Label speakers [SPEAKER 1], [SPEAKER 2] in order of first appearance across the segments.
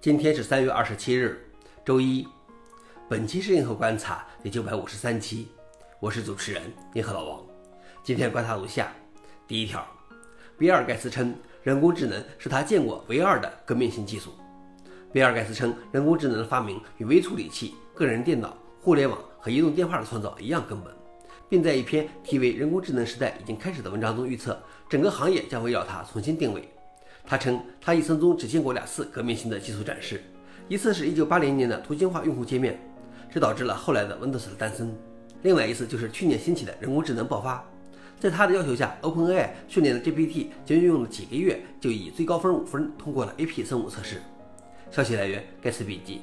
[SPEAKER 1] 今天是三月二十七日，周一。本期是银河观察第九百五十三期，我是主持人银河老王。今天观察如下：第一条，比尔盖茨称人工智能是他见过唯二的革命性技术。比尔盖茨称，人工智能的发明与微处理器、个人电脑、互联网和移动电话的创造一样根本，并在一篇题为《人工智能时代已经开始》的文章中预测，整个行业将围绕它重新定位。他称，他一生中只见过两次革命性的技术展示，一次是一九八零年的图形化用户界面，这导致了后来的 Windows 的诞生；另外一次就是去年兴起的人工智能爆发。在他的要求下，OpenAI 训练的 GPT 仅用了几个月，就以最高分五分通过了 AP 生物测试。消息来源：盖茨笔记。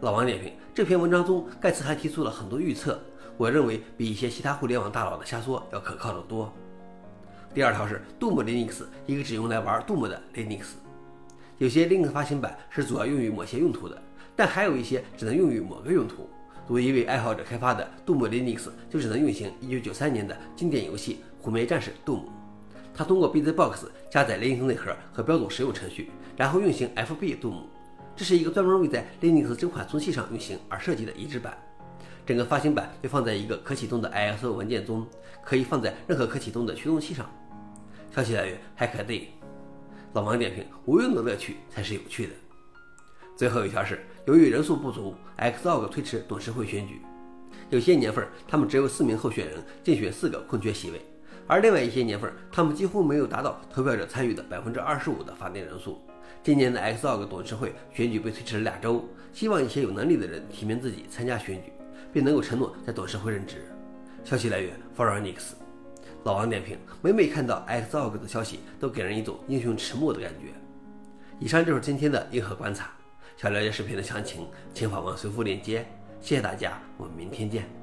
[SPEAKER 1] 老王点评：这篇文章中，盖茨还提出了很多预测，我认为比一些其他互联网大佬的瞎说要可靠得多。第二条是 Doom Linux，一个只用来玩 Doom 的 Linux。有些 Linux 发行版是主要用于某些用途的，但还有一些只能用于某个用途。如一位爱好者开发的 Doom Linux 就只能运行1993年的经典游戏《虎眉战士 Doom》。它通过 BZBox 加载 Linux 内核和标准实用程序，然后运行 FB Doom。这是一个专门为在 Linux 这款中系上运行而设计的移植版。整个发行版被放在一个可启动的 ISO 文件中，可以放在任何可启动的驱动器上。消息来源：Hackaday。老王点评：无用的乐趣才是有趣的。最后一条是，由于人数不足，XOG 推迟董事会选举。有些年份，他们只有四名候选人竞选四个空缺席位；而另外一些年份，他们几乎没有达到投票者参与的百分之二十五的法定人数。今年的 XOG 董事会选举被推迟了两周，希望一些有能力的人提名自己参加选举，并能够承诺在董事会任职。消息来源：Forenix。老王点评：每每看到 XOG 的消息，都给人一种英雄迟暮的感觉。以上就是今天的硬核观察。想了解视频的详情，请访问随附链接。谢谢大家，我们明天见。